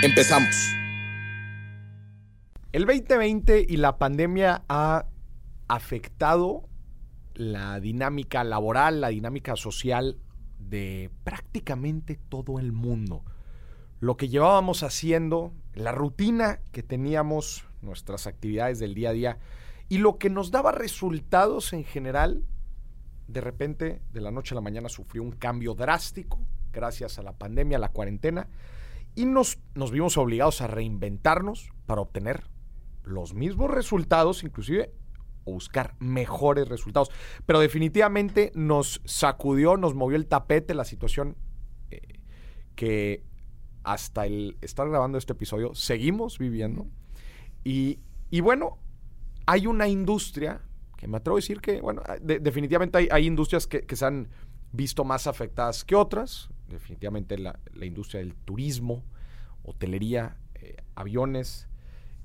Empezamos. El 2020 y la pandemia ha afectado la dinámica laboral, la dinámica social de prácticamente todo el mundo. Lo que llevábamos haciendo, la rutina que teníamos, nuestras actividades del día a día y lo que nos daba resultados en general, de repente, de la noche a la mañana sufrió un cambio drástico gracias a la pandemia, a la cuarentena y nos, nos vimos obligados a reinventarnos para obtener los mismos resultados, inclusive o buscar mejores resultados. Pero definitivamente nos sacudió, nos movió el tapete la situación eh, que hasta el estar grabando este episodio seguimos viviendo. Y, y bueno, hay una industria que me atrevo a decir que, bueno, definitivamente hay, industrias que, se han visto más afectadas que otras definitivamente la, industria del turismo, hotelería, eh, aviones,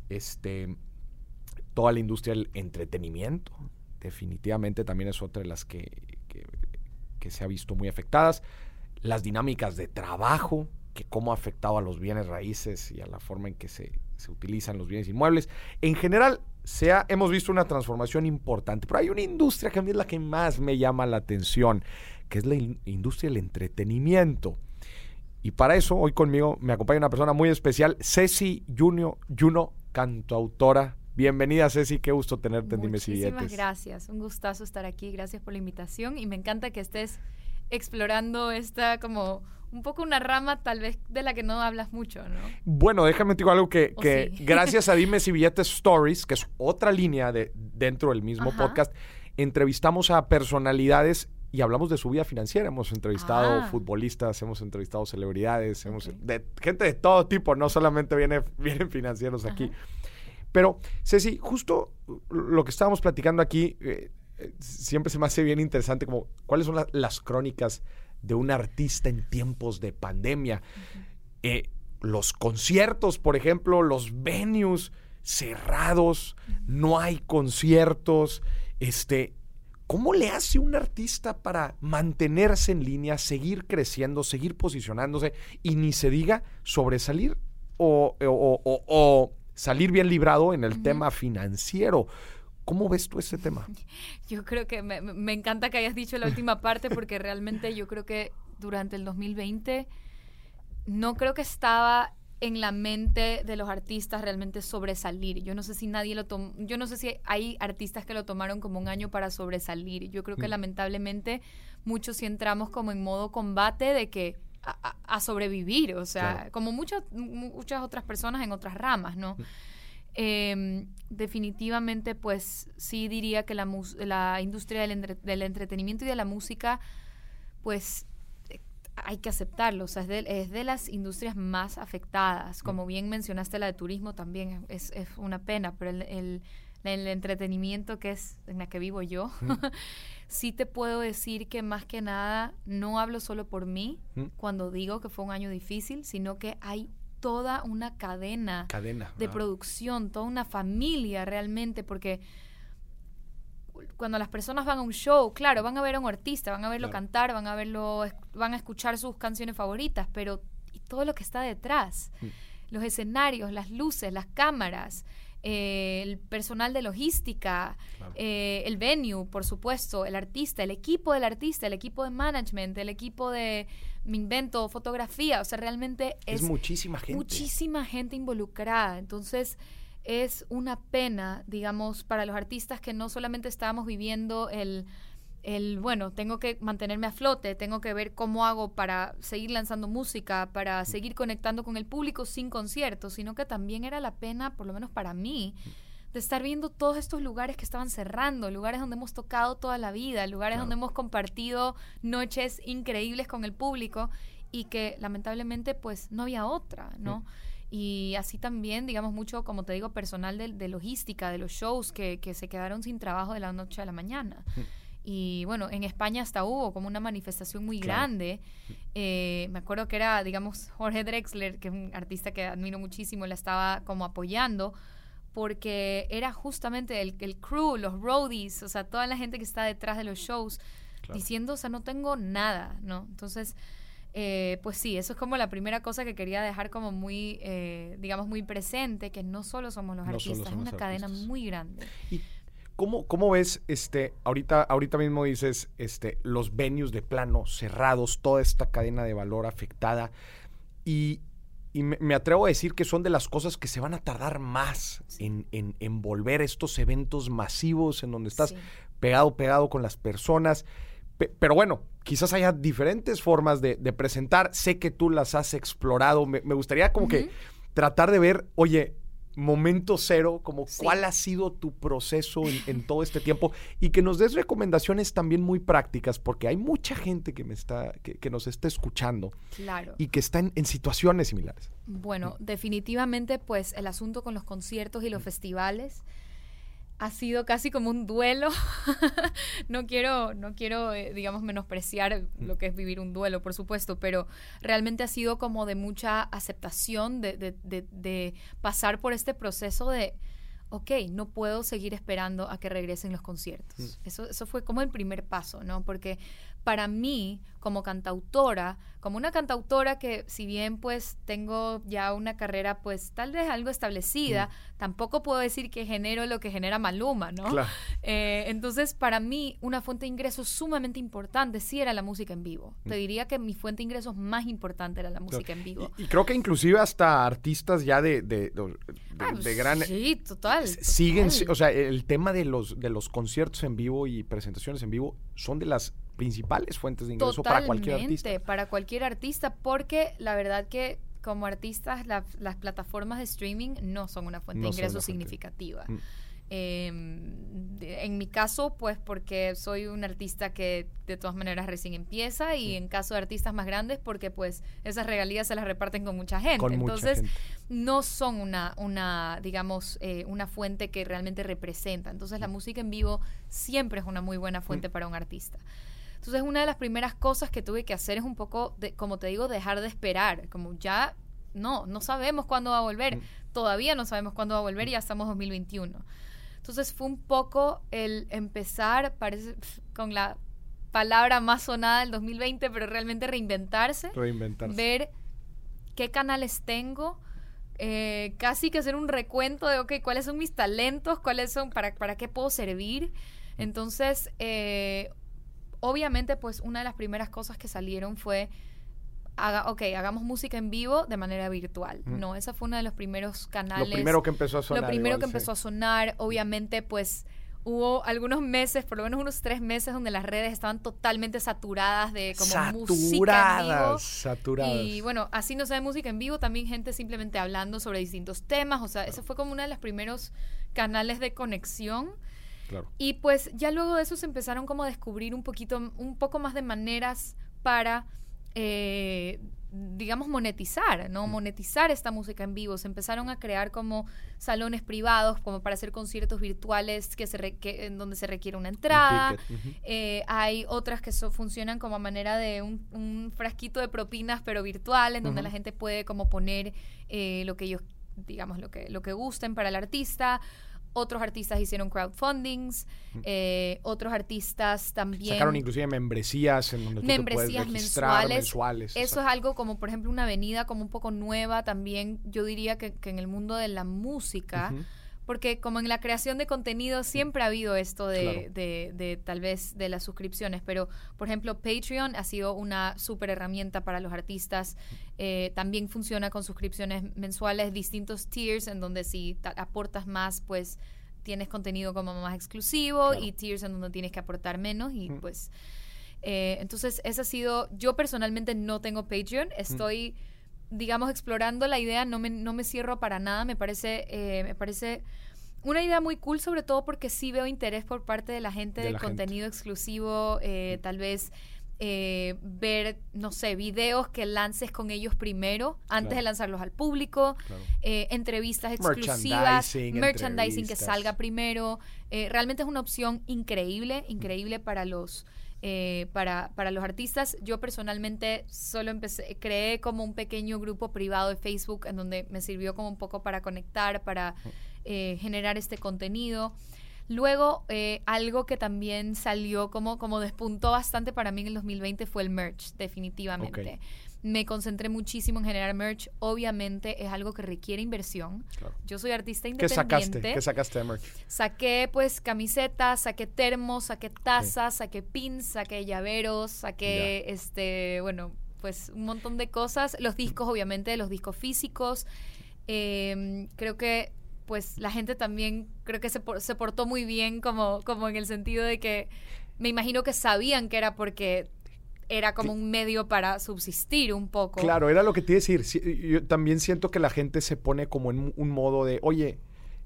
este, toda la industria del entretenimiento, definitivamente también es otra de las que, que, se ha visto muy afectadas. Las dinámicas de trabajo, que cómo ha afectado a los bienes raíces y a la forma en que se, se utilizan los bienes inmuebles. En general, se hemos visto una transformación importante, pero hay una industria que a mí es la que más me llama la atención que es la industria del entretenimiento. Y para eso, hoy conmigo me acompaña una persona muy especial, Ceci Juno, Juno cantautora. Bienvenida, Ceci, qué gusto tenerte en Dime Muchísimas gracias, un gustazo estar aquí, gracias por la invitación y me encanta que estés explorando esta como un poco una rama tal vez de la que no hablas mucho, ¿no? Bueno, déjame decir algo que, que gracias a Dime y Billetes Stories, que es otra línea de, dentro del mismo podcast, entrevistamos a personalidades y hablamos de su vida financiera. Hemos entrevistado ah. futbolistas, hemos entrevistado celebridades, hemos de gente de todo tipo, no solamente viene, vienen financieros aquí. Pero, Ceci, justo lo que estábamos platicando aquí, eh, siempre se me hace bien interesante como cuáles son las crónicas de un artista en tiempos de pandemia. Eh, los conciertos, por ejemplo, los venues cerrados, no hay conciertos, este, ¿Cómo le hace un artista para mantenerse en línea, seguir creciendo, seguir posicionándose y ni se diga sobresalir o, salir bien librado en el tema financiero? ¿Cómo ves tú ese tema? Yo creo que me, me, encanta que hayas dicho la última parte porque realmente yo creo que durante el 2020 no creo que estaba en la mente de los artistas realmente sobresalir. Yo no sé si nadie lo tomó, yo no sé si hay artistas que lo tomaron como un año para sobresalir. Yo creo que mm. lamentablemente muchos sí entramos como en modo combate de que a, sobrevivir, o sea, como muchas muchas otras personas en otras ramas, ¿no? Mm. Em, definitivamente, pues sí diría que la, la industria del, del entretenimiento y de la música, pues hay que aceptarlo, o sea, es de, las industrias más afectadas. Mm. Como bien mencionaste, la de turismo también es, una pena, pero el, entretenimiento que es en la que vivo yo, mm. sí te puedo decir que más que nada no hablo solo por mí mm. cuando digo que fue un año difícil, sino que hay toda una cadena, de producción, toda una familia realmente, porque cuando las personas van a un show, claro, van a ver a un artista, van a verlo cantar, van a verlo, van a escuchar sus canciones favoritas, pero y todo lo que está detrás, mm. los escenarios, las luces, las cámaras, eh, el personal de logística, eh, el venue, por supuesto, el artista, el equipo del artista, el equipo de management, el equipo de mi invento, fotografía, o sea, realmente es, es muchísima gente. Muchísima gente involucrada. Entonces, es una pena, digamos, para los artistas que no solamente estábamos viviendo el, el, bueno, tengo que mantenerme a flote, tengo que ver cómo hago para seguir lanzando música, para seguir conectando con el público sin conciertos, sino que también era la pena, por lo menos para mí, de estar viendo todos estos lugares que estaban cerrando, lugares donde hemos tocado toda la vida, lugares donde hemos compartido noches increíbles con el público y que lamentablemente pues no había otra, ¿no? Mm. Y así también, digamos, mucho, como te digo, personal de, de logística, de los shows que, que, se quedaron sin trabajo de la noche a la mañana. Mm. Y bueno, en España hasta hubo como una manifestación muy Claro. grande. Eh, me acuerdo que era, digamos, Jorge Drexler, que es un artista que admiro muchísimo, la estaba como apoyando porque era justamente el, el crew, los roadies, o sea, toda la gente que está detrás de los shows, Claro. diciendo, o sea, no tengo nada, ¿no? Entonces, eh, pues sí, eso es como la primera cosa que quería dejar como muy, eh, digamos, muy presente, que no solo somos los No artistas, es una cadena muy grande. ¿Y cómo, cómo ves, este, ahorita, ahorita mismo dices, este, los venues de plano cerrados, toda esta cadena de valor afectada? Y, y me, me atrevo a decir que son de las cosas que se van a tardar más en, en, en volver a estos eventos masivos en donde estás Sí. pegado, pegado con las personas. Pe- pero bueno, quizás haya diferentes formas de, de presentar. Sé que tú las has explorado. Me, me gustaría como que tratar de ver, oye, momento cero, como Sí. cuál ha sido tu proceso en, en todo este tiempo y que nos des recomendaciones también muy prácticas, porque hay mucha gente que me está, que, que nos está escuchando Claro. y que está en, en situaciones similares. Bueno, definitivamente, pues el asunto con los conciertos y los festivales ha sido casi como un duelo. no quiero, no quiero, eh, digamos, menospreciar lo que es vivir un duelo, por supuesto, pero realmente ha sido como de mucha aceptación de, de- de- de pasar por este proceso de, ok, no puedo seguir esperando a que regresen los conciertos. Eso, eso fue como el primer paso, ¿no? Porque para mí, como cantautora, como una cantautora que si bien pues tengo ya una carrera pues tal vez algo establecida, tampoco puedo decir que genero lo que genera Maluma, ¿no? Claro. Eh, entonces, para mí, una fuente de ingresos sumamente importante sí era la música en vivo. Te diría que mi fuente de ingresos más importante era la música en vivo. Y, y creo que inclusive hasta artistas ya de, de, de- Ah, de gran... Sí, total. Siguen, total. o sea, el tema de los, de los conciertos en vivo y presentaciones en vivo son de las principales fuentes de ingreso para cualquier artista. Para cualquier artista, porque la verdad que como artistas la- las plataformas de streaming no son una fuente No de ingreso significativa. Mm. Eh, de- en mi caso, pues porque soy un artista que de todas maneras recién empieza Mm. y en caso de artistas más grandes porque pues esas regalías se las reparten con mucha gente. Con mucha Entonces, gente. no son una, una digamos, eh, una fuente que realmente representa. Entonces, la música en vivo siempre es una muy buena fuente para un artista. Entonces, una de las primeras cosas que tuve que hacer es un poco, de, como te digo, dejar de esperar. Como ya, no, no sabemos cuándo va a volver. Todavía no sabemos cuándo va a volver y ya estamos en 2021. Entonces, fue un poco el empezar, parece, con la palabra más sonada del 2020, pero realmente reinventarse Reinventarse. ver qué canales tengo, eh, casi que hacer un recuento de, ok, cuáles son mis talentos, cuáles son, para, para qué puedo servir. Entonces, eh, obviamente, pues una de las primeras cosas que salieron fue, haga, ok, hagamos música en vivo de manera virtual. Mm. No, esa fue uno de los primeros canales. Lo primero que empezó a sonar. Lo primero igual, que sí. empezó a sonar, obviamente, pues hubo algunos meses, por lo menos unos tres meses, donde las redes estaban totalmente saturadas de como música en vivo. Saturadas, saturadas. Y bueno, así no sabe música en vivo, también gente simplemente hablando sobre distintos temas. O sea, ese fue como uno de los primeros canales de conexión. Claro. Y pues ya luego de eso se empezaron como a descubrir un poquito, un poco más de maneras para, eh, digamos, monetizar, ¿no? Monetizar esta música en vivo. Se empezaron a crear como salones privados, como para hacer conciertos virtuales que se re- que- en donde se requiere una entrada. Eh, hay otras que so- funcionan como a manera de un, un frasquito de propinas, pero virtual, en donde la gente puede como poner eh, lo que ellos, digamos, lo que, lo que gusten para el artista. Otros artistas hicieron crowdfundings, eh, otros artistas también... Sacaron inclusive membresías en donde tú membresías te puedes registrar mensuales. mensuales. Eso es algo como, por ejemplo, una avenida como un poco nueva también, yo diría que, que en el mundo de la música. Porque como en la creación de contenido siempre ha habido esto de, Claro. de- de tal vez de las suscripciones, pero por ejemplo Patreon ha sido una súper herramienta para los artistas, Eh, también funciona con suscripciones mensuales, distintos tiers en donde si ta- aportas más pues tienes contenido como más exclusivo Claro. y tiers en donde tienes que aportar menos y Mm. pues eh, entonces esa ha sido, yo personalmente no tengo Patreon, estoy digamos, explorando la idea, no me, no me cierro para nada, me parece, eh, me parece una idea muy cool, sobre todo porque sí veo interés por parte de la gente De del la gente. contenido exclusivo, eh, tal vez eh, ver, no sé, videos que lances con ellos primero, antes de lanzarlos al público, eh, entrevistas exclusivas, merchandising, que salga primero. Eh, realmente es una opción increíble, increíble para los... para, para los artistas, yo personalmente solo empecé, creé como un pequeño grupo privado de Facebook en donde me sirvió como un poco para conectar, para generar este contenido. Luego, eh, algo que también salió como, como despuntó bastante para mí en el 2020 fue el merch, definitivamente. Me concentré muchísimo en generar merch. Obviamente es algo que requiere inversión. Yo soy artista independiente. ¿Qué sacaste? ¿Qué sacaste de merch? Saqué pues camisetas, saqué termos, saqué tazas, saqué pins, saqué llaveros, saqué este, bueno, pues un montón de cosas. Los discos, obviamente, los discos físicos. Em, creo que pues la gente también creo que se, se portó muy bien como, como en el sentido de que me imagino que sabían que era porque era como un medio para subsistir un poco. Claro, era lo que te iba a decir. Yo también siento que la gente se pone como en un modo de, oye,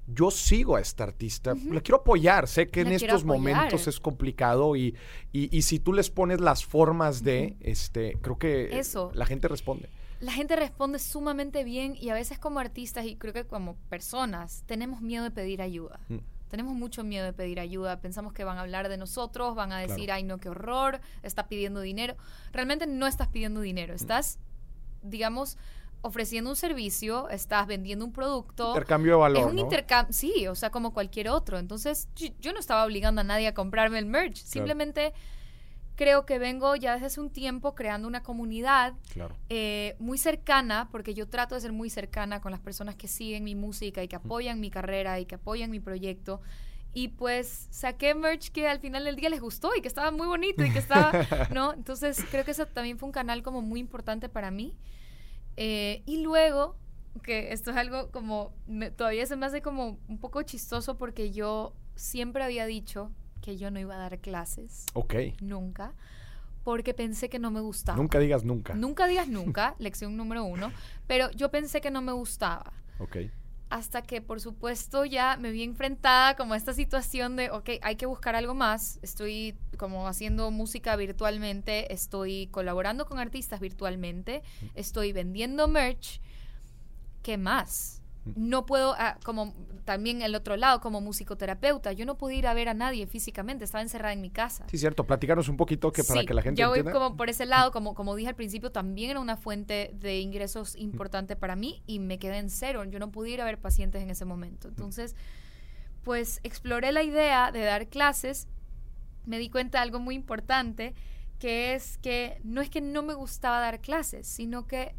yo sigo a esta artista, la quiero apoyar, sé que en estos momentos es complicado y, y, si tú les pones las formas de, este, creo que la gente responde la gente responde sumamente bien y a veces como artistas y creo que como personas tenemos miedo de pedir ayuda. Mm. Tenemos mucho miedo de pedir ayuda. Pensamos que van a hablar de nosotros, van a decir, ay, no, qué horror, está pidiendo dinero. Realmente no estás pidiendo dinero, mm. estás, digamos, ofreciendo un servicio, estás vendiendo un producto. Intercambio de valor. Es un intercambio, sí, o sea, como cualquier otro. Entonces, yo, no estaba obligando a nadie a comprarme el merch. Simplemente creo que vengo ya desde hace un tiempo creando una comunidad eh, muy cercana, porque yo trato de ser muy cercana con las personas que siguen mi música y que apoyan mi carrera y que apoyan mi proyecto. Y pues saqué merch que al final del día les gustó y que estaba muy bonito y que estaba, ¿no? Entonces creo que eso también fue un canal como muy importante para mí. Eh, y luego, que esto es algo como, todavía se me hace como un poco chistoso porque yo siempre había dicho que yo no iba a dar clases. Ok. Nunca. Porque pensé que no me gustaba. Nunca digas nunca. Nunca digas nunca, lección número uno. Pero yo pensé que no me gustaba. Ok. Hasta que, por supuesto, ya me vi enfrentada como a esta situación de, ok, hay que buscar algo más. Estoy como haciendo música virtualmente, estoy colaborando con artistas virtualmente, estoy vendiendo merch. ¿Qué más? No puedo, ah, como también el otro lado, como musicoterapeuta, yo no pude ir a ver a nadie físicamente, estaba encerrada en mi casa. Sí, cierto, platicarnos un poquito que para que la gente ya voy como por ese lado, como, como dije al principio, también era una fuente de ingresos importante para mí y me quedé en cero, yo no pude ir a ver pacientes en ese momento. Entonces, pues exploré la idea de dar clases, me di cuenta de algo muy importante, que es que no es que no me gustaba dar clases, sino que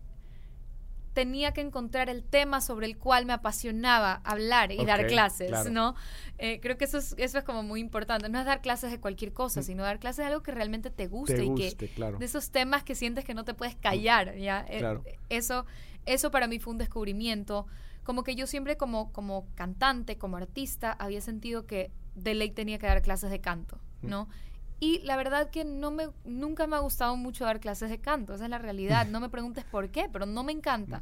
tenía que encontrar el tema sobre el cual me apasionaba hablar y dar clases, ¿no? Eh, creo que eso es, eso es como muy importante. No es dar clases de cualquier cosa, mm. sino dar clases de algo que realmente te guste, y que de esos temas que sientes que no te puedes callar, ¿ya? Eh, eso, eso para mí fue un descubrimiento. Como que yo siempre como, como cantante, como artista, había sentido que de ley tenía que dar clases de canto, mm. Y la verdad que no me, nunca me ha gustado mucho dar clases de canto, esa es la realidad. No me preguntes por qué, pero no me encanta.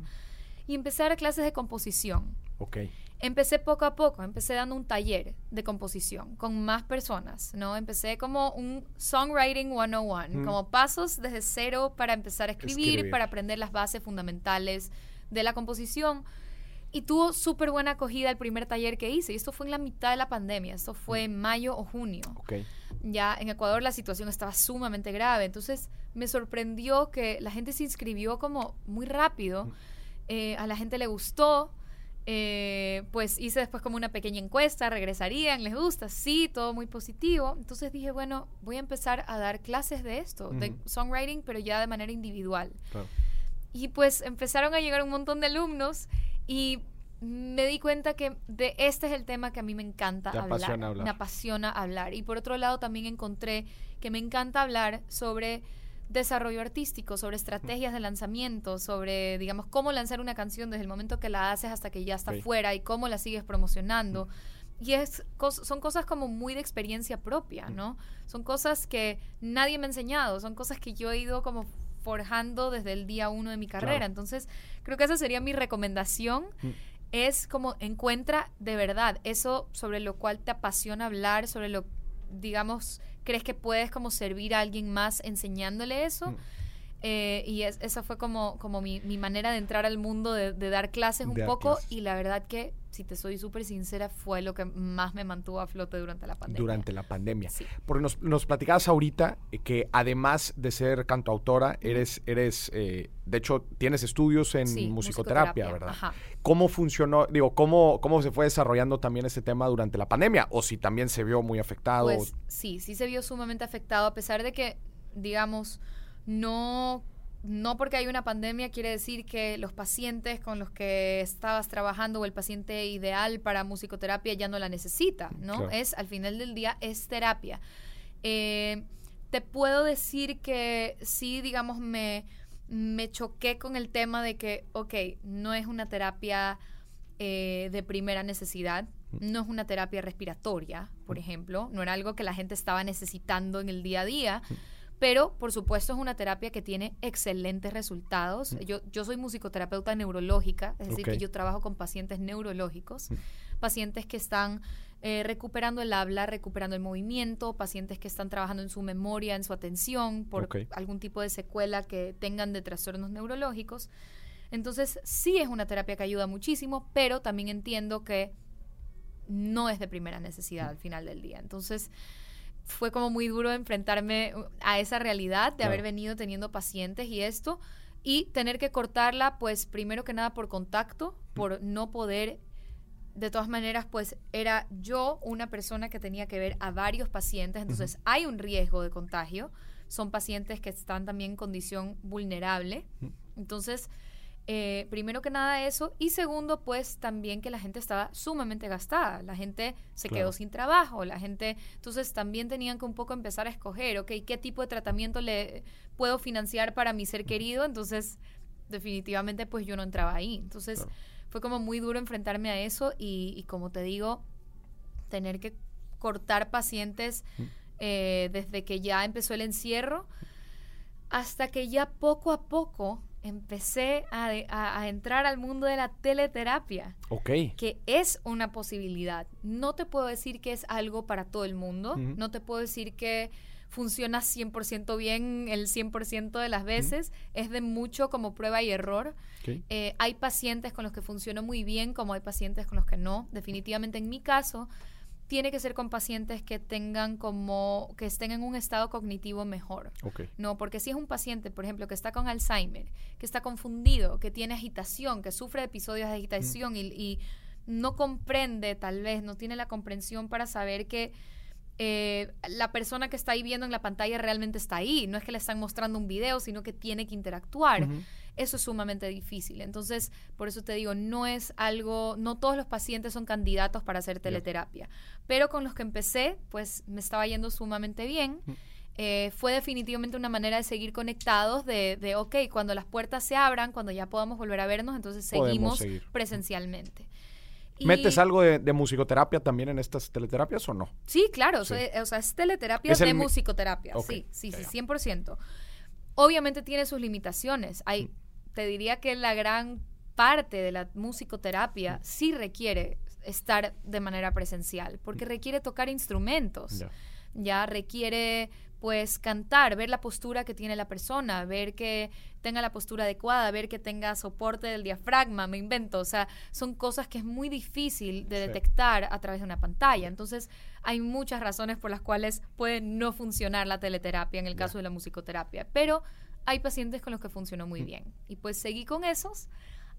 Y empecé a dar clases de composición. Ok. Empecé poco a poco, empecé dando un taller de composición con más personas, ¿no? Empecé como un songwriting 101, como pasos desde cero para empezar a escribir, para aprender las bases fundamentales de la composición. Y tuvo súper buena acogida el primer taller que hice. Y esto fue en la mitad de la pandemia. Esto fue en mayo o junio. Okay. Ya en Ecuador la situación estaba sumamente grave. Entonces me sorprendió que la gente se inscribió como muy rápido. Eh, a la gente le gustó. Eh, pues hice después como una pequeña encuesta, regresarían, les gusta, sí, todo muy positivo. Entonces dije, bueno, voy a empezar a dar clases de esto, de songwriting, pero ya de manera individual. Y pues empezaron a llegar un montón de alumnos y me di cuenta que de este es el tema que a mí me encanta hablar, Me apasiona hablar. Y por otro lado también encontré que me encanta hablar sobre desarrollo artístico, sobre estrategias de lanzamiento, sobre, digamos, cómo lanzar una canción desde el momento que la haces hasta que ya está fuera y cómo la sigues promocionando. Y es, son cosas como muy de experiencia propia, ¿no? Son cosas que nadie me ha enseñado, son cosas que yo he ido como forjando desde el día uno de mi carrera. Entonces, creo que esa sería mi recomendación. Mm. Es como encuentra de verdad eso sobre lo cual te apasiona hablar, sobre lo digamos, crees que puedes como servir a alguien más enseñándole eso. Mm. Eh, y es- esa fue como, como mi, mi manera de entrar al mundo, de, de dar clases un De poco. clases. Y la verdad que, si te soy súper sincera, fue lo que más me mantuvo a flote durante la pandemia. Durante la pandemia. Sí. Porque nos, nos platicabas ahorita que además de ser cantautora, eres, eres eh, de hecho, tienes estudios en Sí, musicoterapia, musicoterapia, ¿verdad? ajá. ¿Cómo funcionó, digo, cómo, cómo se fue desarrollando también ese tema durante la pandemia? O si también se vio muy afectado. Pues sí, sí se vio sumamente afectado, a pesar de que, digamos, no, no porque hay una pandemia quiere decir que los pacientes con los que estabas trabajando o el paciente ideal para musicoterapia ya no la necesita, ¿no? Claro. Es, al final del día, es terapia. Eh, te puedo decir que sí, digamos, me, me choqué con el tema de que, ok, no es una terapia eh, de primera necesidad, no es una terapia respiratoria, por ejemplo, no era algo que la gente estaba necesitando en el día a día, pero por supuesto es una terapia que tiene excelentes resultados. Yo, yo soy musicoterapeuta neurológica, es decir, que yo trabajo con pacientes neurológicos, pacientes que están eh, recuperando el habla, recuperando el movimiento, pacientes que están trabajando en su memoria, en su atención, por algún tipo de secuela que tengan de trastornos neurológicos. Entonces, sí es una terapia que ayuda muchísimo, pero también entiendo que no es de primera necesidad al final del día. Entonces, fue como muy duro enfrentarme uh, a esa realidad de Claro. haber venido teniendo pacientes y esto, y tener que cortarla, pues primero que nada por contacto, por no poder de todas maneras, pues era yo una persona que tenía que ver a varios pacientes, entonces hay un riesgo de contagio. Son pacientes que están también en condición vulnerable. Entonces, eh, primero que nada eso. Y segundo, pues también que la gente estaba sumamente gastada. La gente se Claro. quedó sin trabajo. La gente, entonces también tenían que un poco empezar a escoger, ok, ¿qué tipo de tratamiento le puedo financiar para mi ser querido? Entonces, definitivamente, pues yo no entraba ahí. Entonces, Claro. fue como muy duro enfrentarme a eso y, y como te digo, tener que cortar pacientes eh, desde que ya empezó el encierro hasta que ya poco a poco empecé a, de- a- a entrar al mundo de la teleterapia, Ok. que es una posibilidad. No te puedo decir que es algo para todo el mundo, no te puedo decir que funciona 100% bien el 100% de las veces, es de mucho como prueba y error. Eh, hay pacientes con los que funcionó muy bien, como hay pacientes con los que no. Definitivamente en mi caso, tiene que ser con pacientes que tengan como, que estén en un estado cognitivo mejor. No, porque si es un paciente, por ejemplo, que está con Alzheimer, que está confundido, que tiene agitación, que sufre de episodios de agitación y, y no comprende, tal vez, no tiene la comprensión para saber que eh, la persona que está ahí viendo en la pantalla realmente está ahí. No es que le están mostrando un video, sino que tiene que interactuar. Eso es sumamente difícil. Entonces, por eso te digo, no es algo, no todos los pacientes son candidatos para hacer teleterapia. Pero con los que empecé, pues me estaba yendo sumamente bien. Eh, fue definitivamente una manera de seguir conectados, de, de, ok, cuando las puertas se abran, cuando ya podamos volver a vernos, entonces seguimos seguir. presencialmente. Y- ¿Metes algo de, de musicoterapia también en estas teleterapias o no? Sí, claro, Sí. o sea, es teleterapia Es de musicoterapia, Ok, sí, sí, sí, ya. 100%. Obviamente tiene sus limitaciones. Hay, Mm. Te diría que la gran parte de la musicoterapia sí requiere estar de manera presencial, porque requiere tocar instrumentos Mm. Ya. requiere pues cantar, ver la postura que tiene la persona, ver que tenga la postura adecuada, ver que tenga soporte del diafragma, me invento, o sea, son cosas que es muy difícil de Sí. detectar a través de una pantalla. Entonces, hay muchas razones por las cuales puede no funcionar la teleterapia en el caso de la musicoterapia, pero hay pacientes con los que funcionó muy bien. Y pues seguí con esos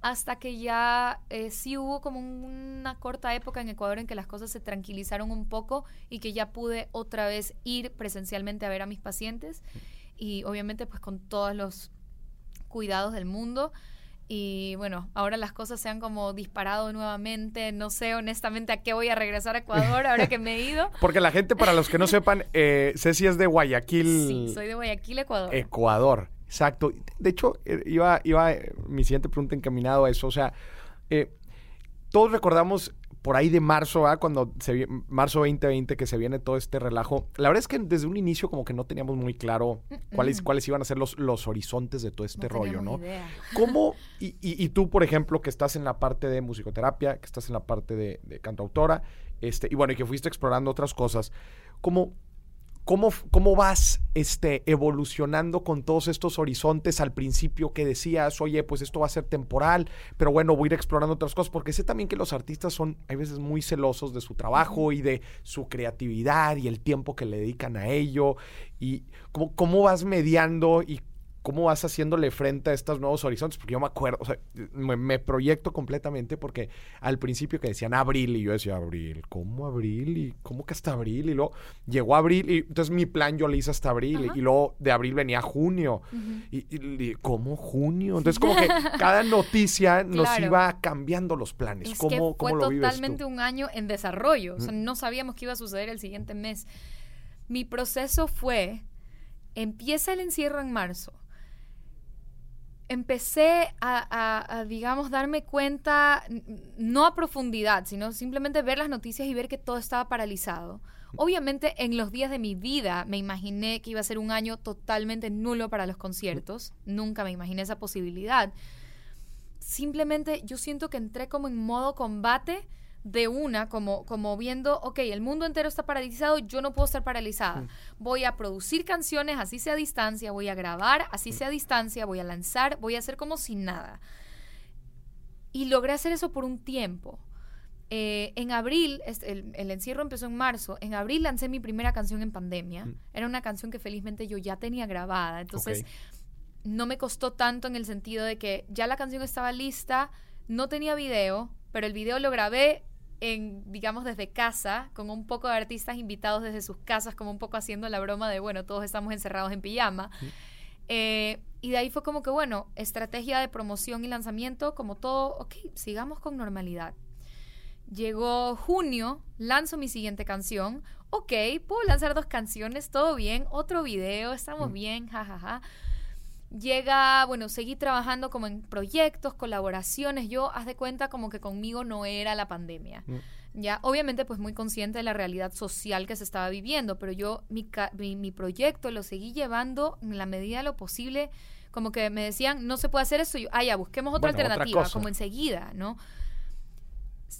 hasta que ya eh, sí hubo como una corta época en Ecuador en que las cosas se tranquilizaron un poco y que ya pude otra vez ir presencialmente a ver a mis pacientes y obviamente pues con todos los cuidados del mundo. Y bueno, ahora las cosas se han como disparado nuevamente. No sé honestamente a qué voy a regresar a Ecuador ahora que me he ido. Porque la gente, para los que no sepan, eh, Ceci es de Guayaquil, Sí, soy de Guayaquil, Ecuador. Ecuador. Exacto. De hecho, eh, iba, iba eh, mi siguiente pregunta encaminado a eso. O sea, eh, todos recordamos por ahí de marzo, ¿ah? cuando se marzo 2020 que se viene todo este relajo. La verdad es que desde un inicio como que no teníamos muy claro cuáles, Mm. cuáles iban a ser los, los horizontes de todo este No rollo, ¿no? idea. ¿Cómo? Y, y- y tú, por ejemplo, que estás en la parte de musicoterapia, que estás en la parte de, de cantautora, este, y bueno, y que fuiste explorando otras cosas, ¿cómo, cómo, cómo vas este, evolucionando con todos estos horizontes al principio que decías, oye, pues esto va a ser temporal, pero bueno, voy a ir explorando otras cosas? Porque sé también que los artistas son, hay veces, muy celosos de su trabajo y de su creatividad y el tiempo que le dedican a ello. Y cómo, cómo vas mediando y cómo vas haciéndole frente a estos nuevos horizontes, porque yo me acuerdo, o sea, me, me proyecto completamente porque al principio que decían abril y yo decía abril, ¿cómo abril? ¿Y cómo que hasta abril? Y luego llegó abril y entonces mi plan yo le hice hasta abril Ajá. y luego de abril venía junio. Y, y- y, ¿cómo junio? Entonces como que cada noticia nos Claro. iba cambiando los planes. Es ¿Cómo, que cómo lo vives totalmente tú? un año en desarrollo. O sea, no sabíamos qué iba a suceder el siguiente mes. Mi proceso fue, empieza el encierro en marzo. Empecé a, a- a, digamos, darme cuenta, no a profundidad, sino simplemente ver las noticias y ver que todo estaba paralizado. Obviamente, en los días de mi vida me imaginé que iba a ser un año totalmente nulo para los conciertos. Nunca me imaginé esa posibilidad simplemente yo siento que entré como en modo combate de una, como, como viendo, ok, el mundo entero está paralizado, yo no puedo estar paralizada. Voy a producir canciones, así sea a distancia, voy a grabar, así sea a distancia, voy a lanzar, voy a hacer como si nada. Y logré hacer eso por un tiempo. Eh, en abril, el, el encierro empezó en marzo, en abril lancé mi primera canción en pandemia. Mm. Era una canción que felizmente yo ya tenía grabada. Entonces, no me costó tanto en el sentido de que ya la canción estaba lista, no tenía video, pero el video lo grabé en, digamos, desde casa, con un poco de artistas invitados desde sus casas, como un poco haciendo la broma de, bueno, todos estamos encerrados en pijama. Eh, y de ahí fue como que, bueno, estrategia de promoción y lanzamiento, como todo, ok, sigamos con normalidad. Llegó junio, lanzo mi siguiente canción. Ok, puedo lanzar dos canciones, todo bien. Otro video, estamos Mm. bien, jajaja. Llega, bueno, seguí trabajando como en proyectos, colaboraciones. Yo, haz de cuenta, como que conmigo no era la pandemia. Mm. Ya, obviamente, pues muy consciente de la realidad social que se estaba viviendo, pero yo mi, mi, mi proyecto lo seguí llevando en la medida de lo posible. Como que me decían, no se puede hacer eso. Yo, ah, ya, busquemos otra Bueno, alternativa, como enseguida, ¿no?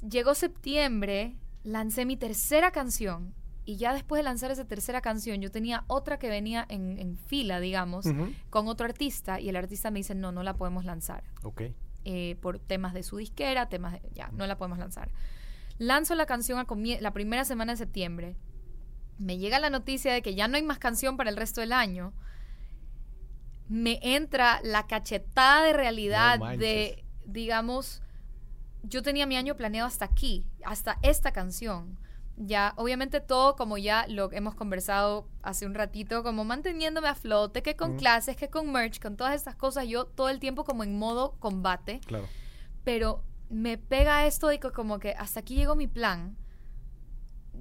Llegó septiembre, lancé mi tercera canción. Y ya después de lanzar esa tercera canción, yo tenía otra que venía en, en fila, digamos, con otro artista. Y el artista me dice, no, no la podemos lanzar Ok. eh, por temas de su disquera, temas de, ya, no la podemos lanzar. Lanzo la canción a la primera semana de septiembre. Me llega la noticia de que ya no hay más canción para el resto del año. Me entra la cachetada de realidad No de, digamos, yo tenía mi año planeado hasta aquí, hasta esta canción. Ya, obviamente todo como ya lo hemos conversado hace un ratito, como manteniéndome a flote, que con Mm. clases, que con merch, con todas estas cosas, yo todo el tiempo como en modo combate, Claro. pero me pega esto de que como que hasta aquí llegó mi plan,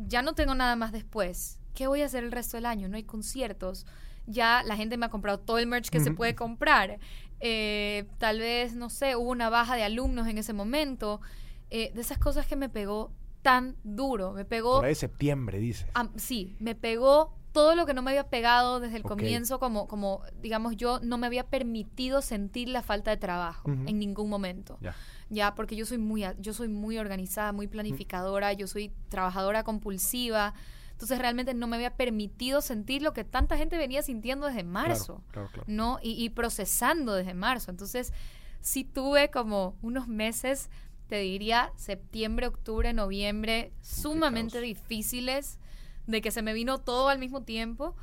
ya no tengo nada más después, ¿qué voy a hacer el resto del año? No hay conciertos, ya la gente me ha comprado todo el merch que se puede comprar, Eh, tal vez, no sé, hubo una baja de alumnos en ese momento, eh, de esas cosas que me pegó tan duro, me pegó Por ahí de septiembre, dices. Sí, me pegó todo lo que no me había pegado desde el comienzo, como, como, digamos, yo no me había permitido sentir la falta de trabajo en ningún momento. Ya. Ya, porque yo soy muy, a- yo soy muy organizada, muy planificadora, yo soy trabajadora compulsiva. Entonces realmente no me había permitido sentir lo que tanta gente venía sintiendo desde marzo. Claro, claro, claro. ¿no? Y, y procesando desde marzo. Entonces, sí tuve como unos meses, te diría, septiembre, octubre, noviembre, sumamente difíciles, de que se me vino todo al mismo tiempo.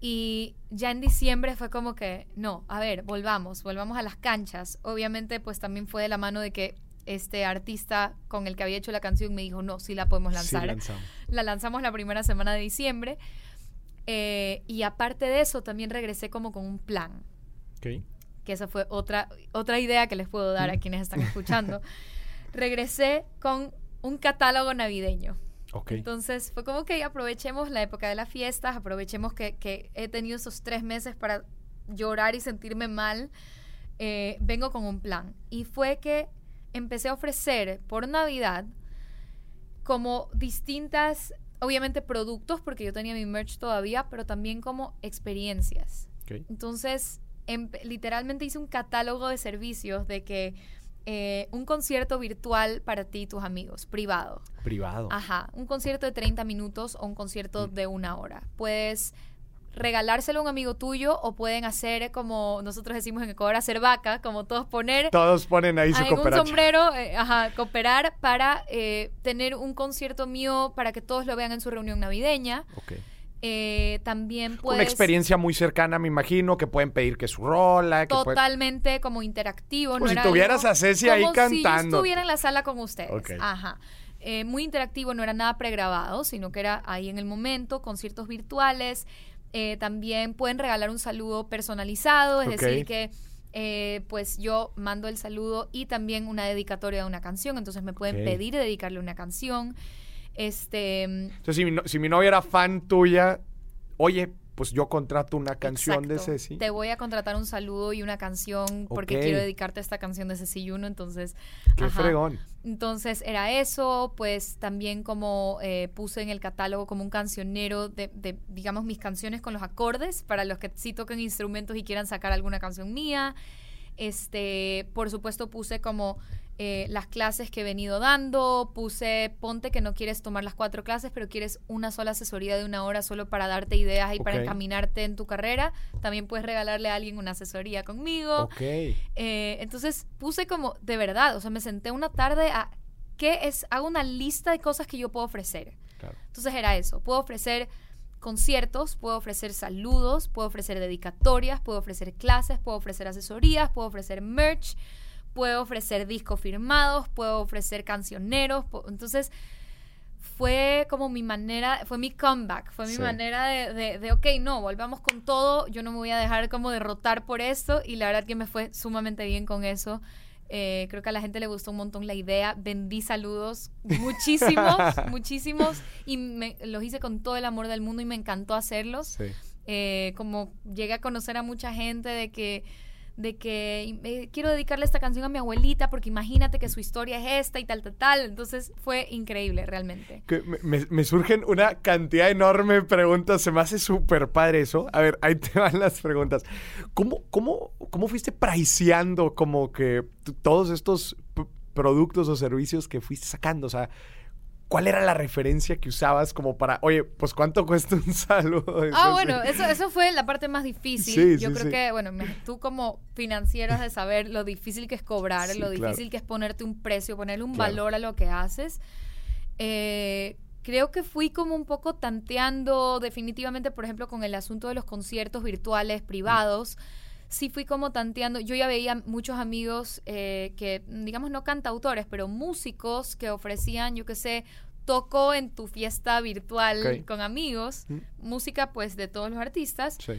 Y ya en diciembre fue como que, no, a ver, volvamos, volvamos a las canchas. Obviamente, pues también fue de la mano de que este artista con el que había hecho la canción me dijo, no, sí la podemos Sí, lanzar. lanzamos. La lanzamos la primera semana de diciembre. Eh, y aparte de eso, también regresé como con un plan. Ok. Que esa fue otra, otra idea que les puedo dar a quienes están escuchando. regresé con un catálogo navideño. Ok. Entonces fue como que aprovechemos la época de las fiestas, aprovechemos que, que he tenido esos tres meses para llorar y sentirme mal. eh, vengo con un plan. Y fue que empecé a ofrecer por Navidad como distintas, obviamente productos, porque yo tenía mi merch todavía, pero también como experiencias. Ok. Entonces, literalmente hice un catálogo de servicios de que eh, un concierto virtual para ti y tus amigos, privado. Privado. Ajá, un concierto de 30 minutos o un concierto de una hora. Puedes regalárselo a un amigo tuyo o pueden hacer como nosotros decimos en Ecuador, hacer vaca, como todos poner Todos ponen ahí su un sombrero, eh, ajá, cooperar para eh, tener un concierto mío para que todos lo vean en su reunión navideña. Eh, también puedes... Una experiencia muy cercana, me imagino, que pueden pedir que su rola, que totalmente como interactivo. Como no si era tuvieras algo- a Ceci ahí como Si yo cantando. estuviera en la sala con ustedes. Ajá. Eh, muy interactivo, no era nada pregrabado, sino que era ahí en el momento, conciertos virtuales. Eh, también pueden regalar un saludo personalizado, es decir, que eh, pues yo mando el saludo y también una dedicatoria de una canción. Entonces me pueden pedir dedicarle una canción. Este. Entonces, si mi, no- si mi novia era fan tuya, oye, pues yo contrato una canción de. Ceci. Te voy a contratar un saludo y una canción porque quiero dedicarte a esta canción de Ceci Juno, entonces... Qué ajá. fregón. Entonces era eso, pues también como eh, puse en el catálogo como un cancionero de, de, digamos, mis canciones con los acordes para los que sí toquen instrumentos y quieran sacar alguna canción mía. Este, por supuesto puse como eh, las clases que he venido dando, puse, ponte que no quieres tomar las cuatro clases, pero quieres una sola asesoría de una hora solo para darte ideas y para encaminarte en tu carrera. También puedes regalarle a alguien una asesoría conmigo. Eh, entonces puse como, de verdad, o sea, me senté una tarde a, ¿qué es? Hago una lista de cosas que yo puedo ofrecer. Claro. Entonces era eso, puedo ofrecer conciertos, puedo ofrecer saludos, puedo ofrecer dedicatorias, puedo ofrecer clases, puedo ofrecer asesorías, puedo ofrecer merch, puedo ofrecer discos firmados, puedo ofrecer cancioneros. Entonces fue como mi manera, fue mi comeback, fue mi Sí. manera de, de, de, ok, no, volvamos con todo, yo no me voy a dejar como derrotar por esto y la verdad que me fue sumamente bien con eso. Eh, creo que a la gente le gustó un montón la idea. Vendí saludos muchísimos, muchísimos. Y me- los hice con todo el amor del mundo y me encantó hacerlos. Sí. Eh, como llegué a conocer a mucha gente de que de que quiero dedicarle esta canción a mi abuelita porque imagínate que su historia es esta y tal, tal, tal. Entonces fue increíble realmente. Que me, surgen una cantidad enorme de preguntas. Se me hace súper padre eso. A ver, ahí te van las preguntas. ¿Cómo, cómo, cómo fuiste priceando como que todos estos productos o servicios que fuiste sacando? O sea, ¿cuál era la referencia que usabas como para, oye, pues cuánto cuesta un saludo? Ah, bueno, eso, eso fue la parte más difícil. Sí, Yo sí, creo que, bueno, tú como financiero has de saber lo difícil que es cobrar, lo claro. difícil que es ponerte un precio, ponerle un Claro. valor a lo que haces. Eh, creo que fui como un poco tanteando definitivamente, por ejemplo, con el asunto de los conciertos virtuales privados. Sí fui como tanteando, yo ya veía muchos amigos eh, que, digamos, no cantautores, pero músicos que ofrecían, yo qué sé, toco en tu fiesta virtual con amigos, Mm. música pues de todos los artistas. Sí.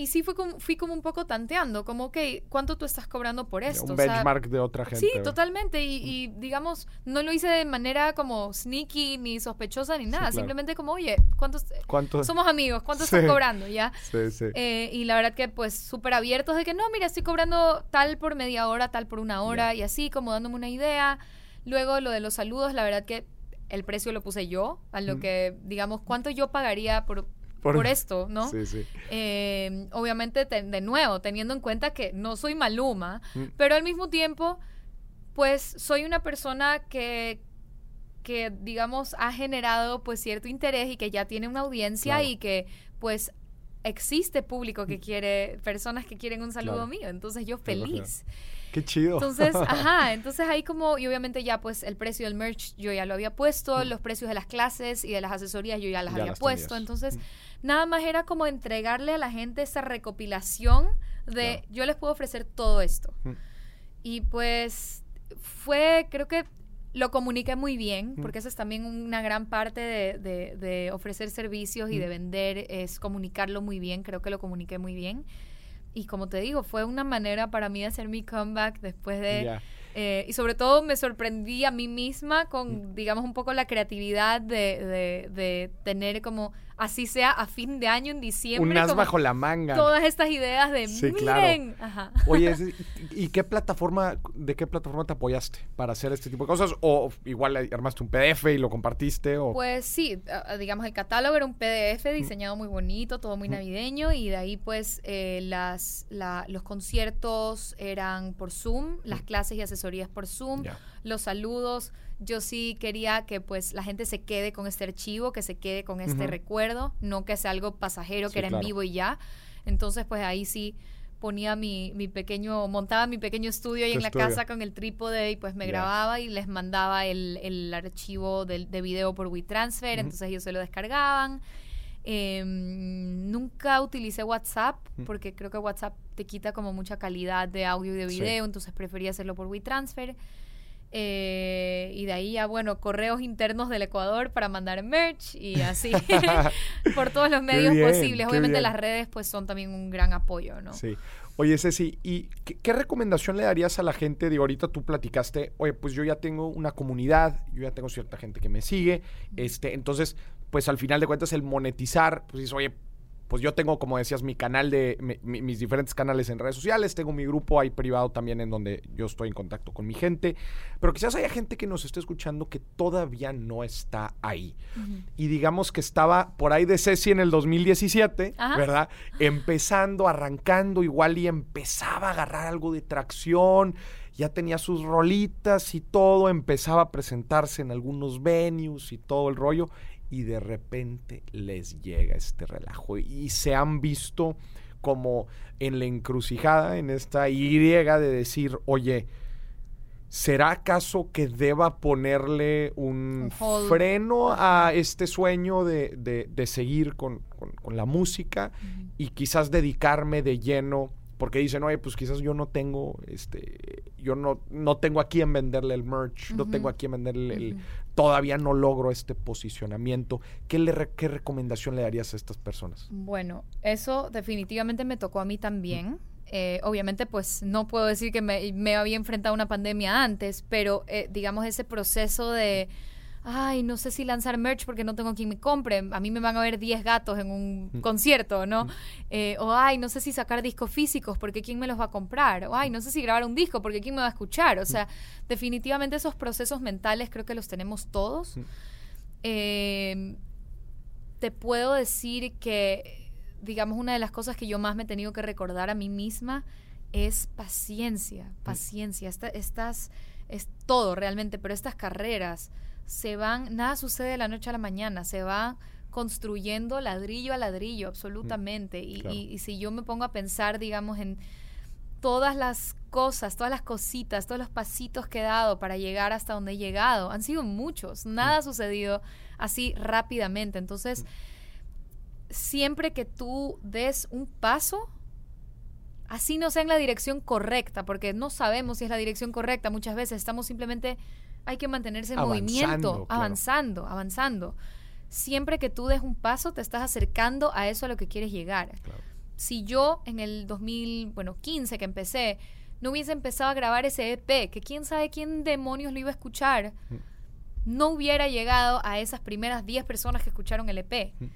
Y sí fui como, fui como un poco tanteando, como, ok, ¿cuánto tú estás cobrando por esto? Un O sea, benchmark de otra gente. Sí, totalmente. Y, y, digamos, no lo hice de manera como sneaky, ni sospechosa, ni nada. claro. Simplemente como, oye, ¿cuántos? ¿Cuánto? Somos amigos, ¿cuánto Sí. estás cobrando? ¿Ya? Sí, sí. Eh, y la verdad que pues súper abiertos de que no, mira, estoy cobrando tal por media hora, tal por una hora y así, como dándome una idea. Luego lo de los saludos, la verdad que el precio lo puse yo, a lo Mm. que, digamos, cuánto yo pagaría por, Por- por, esto, ¿no? Sí, sí. Eh, obviamente, te- de nuevo, teniendo en cuenta que no soy Maluma, Mm. pero al mismo tiempo, pues soy una persona que que digamos ha generado pues cierto interés y que ya tiene una audiencia Claro. y que pues existe público que quiere personas que quieren un saludo Claro. mío entonces yo feliz Qué chido. entonces ajá entonces ahí como y obviamente ya pues el precio del merch yo ya lo había puesto los precios de las clases y de las asesorías yo ya las Mm. Ya había las puesto tenías. entonces Mm. nada más era como entregarle a la gente esa recopilación de Claro. yo les puedo ofrecer todo esto Mm. y pues fue, creo que lo comuniqué muy bien, Mm. porque esa es también una gran parte de, de- de ofrecer servicios y Mm. de vender, es comunicarlo muy bien, creo que lo comuniqué muy bien. Y como te digo, fue una manera para mí de hacer mi comeback después de... Eh, y sobre todo me sorprendí a mí misma con, digamos, un poco la creatividad de, de tener como así sea a fin de año en diciembre. Un as bajo la manga. Todas estas ideas de sí, miren. Claro. Oye, ¿y qué plataforma, de qué plataforma te apoyaste para hacer este tipo de cosas? ¿O igual armaste un PDF y lo compartiste? O... Pues sí, digamos, el catálogo era un PDF diseñado muy bonito, todo muy navideño, y de ahí pues eh, las, los conciertos eran por Zoom, las clases y asesorías por Zoom, los saludos yo sí quería que pues la gente se quede con este archivo, que se quede con este recuerdo, no que sea algo pasajero, que era en vivo y ya. Entonces pues ahí sí ponía mi, mi pequeño, montaba mi pequeño estudio ahí en la casa con el trípode y pues me grababa y les mandaba el, el archivo de, de, video por WeTransfer, entonces ellos se lo descargaban. Em, nunca utilicé WhatsApp porque creo que WhatsApp te quita como mucha calidad de audio y de video, entonces prefería hacerlo por WeTransfer. Eh, y de ahí ya, bueno, correos internos del Ecuador para mandar merch y así por todos los medios posibles. Obviamente las redes pues son también un gran apoyo, ¿no? Sí. Oye, Ceci, ¿y qué, recomendación le darías a la gente? De ahorita tú platicaste, oye, pues yo ya tengo una comunidad, yo ya tengo cierta gente que me sigue, este, entonces, pues al final de cuentas el monetizar, pues dices, oye, pues yo tengo, como decías, mi canal de mis diferentes canales en redes sociales, tengo mi grupo ahí privado también en donde yo estoy en contacto con mi gente, pero quizás haya gente que nos esté escuchando que todavía no está ahí. Y digamos que estaba por ahí de Ceci en el 2017, ¿verdad? Empezando, arrancando igual y empezaba a agarrar algo de tracción, ya tenía sus rolitas y todo, empezaba a presentarse en algunos venues y todo el rollo y de repente les llega este relajo. Y se han visto como en la encrucijada, en esta Y de decir, oye, ¿será acaso que deba ponerle un, freno a este sueño de, seguir con, la música y quizás dedicarme de lleno? Porque dicen, oye, pues quizás yo no tengo, este, yo no, no tengo a quién venderle el merch, no tengo a quién venderle el, todavía no logro este posicionamiento. ¿Qué, le ¿Qué recomendación le darías a estas personas? Bueno, eso definitivamente me tocó a mí también. Eh, obviamente, pues no puedo decir que me, había enfrentado a una pandemia antes, pero eh, digamos ese proceso de ay, no sé si lanzar merch porque no tengo quien me compre, a mí me van a ver 10 gatos en un mm. concierto, ¿no? Mm. Eh, o ay, no sé si sacar discos físicos porque quién me los va a comprar, o ay, no sé si grabar un disco porque quién me va a escuchar, o mm. sea, definitivamente esos procesos mentales creo que los tenemos todos. Eh, te puedo decir que, digamos, una de las cosas que yo más me he tenido que recordar a mí misma es paciencia, paciencia, estas, es todo realmente, pero estas carreras, se van, nada sucede de la noche a la mañana, se va construyendo ladrillo a ladrillo, absolutamente. Mm, y, si yo me pongo a pensar, digamos, en todas las cosas, todas las cositas, todos los pasitos que he dado para llegar hasta donde he llegado, han sido muchos, nada ha mm. sucedido así rápidamente. Entonces, mm. siempre que tú des un paso, así no sea en la dirección correcta, porque no sabemos si es la dirección correcta, muchas veces estamos simplemente hay que mantenerse en movimiento, avanzando, avanzando. Siempre que tú des un paso, te estás acercando a eso a lo que quieres llegar. Si yo en el 2015 que empecé, no hubiese empezado a grabar ese EP, que quién sabe quién demonios lo iba a escuchar, mm. no hubiera llegado a esas primeras 10 personas que escucharon el EP. Mm.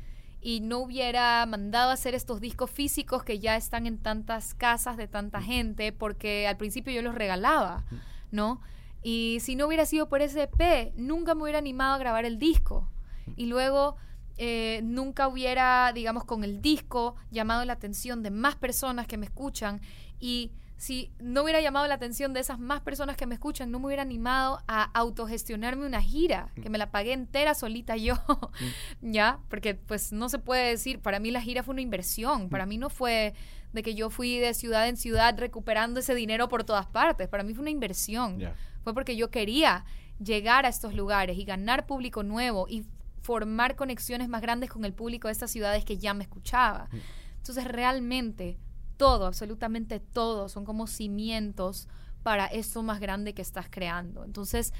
Y no hubiera mandado a hacer estos discos físicos que ya están en tantas casas de tanta mm. gente, porque al principio yo los regalaba, ¿no? Y si no hubiera sido por ese EP, nunca me hubiera animado a grabar el disco. Y luego eh, nunca hubiera, digamos, con el disco llamado la atención de más personas que me escuchan. Y si no hubiera llamado la atención de esas más personas que me escuchan, no me hubiera animado a autogestionarme una gira, que me la pagué entera solita yo, ¿ya? Porque pues no se puede decir, para mí la gira fue una inversión, para mí no fue de que yo fui de ciudad en ciudad recuperando ese dinero por todas partes, para mí fue una inversión fue porque yo quería llegar a estos lugares y ganar público nuevo y formar conexiones más grandes con el público de estas ciudades que ya me escuchaba. Mm. Entonces realmente todo, absolutamente todo, son como cimientos para eso más grande que estás creando. Entonces,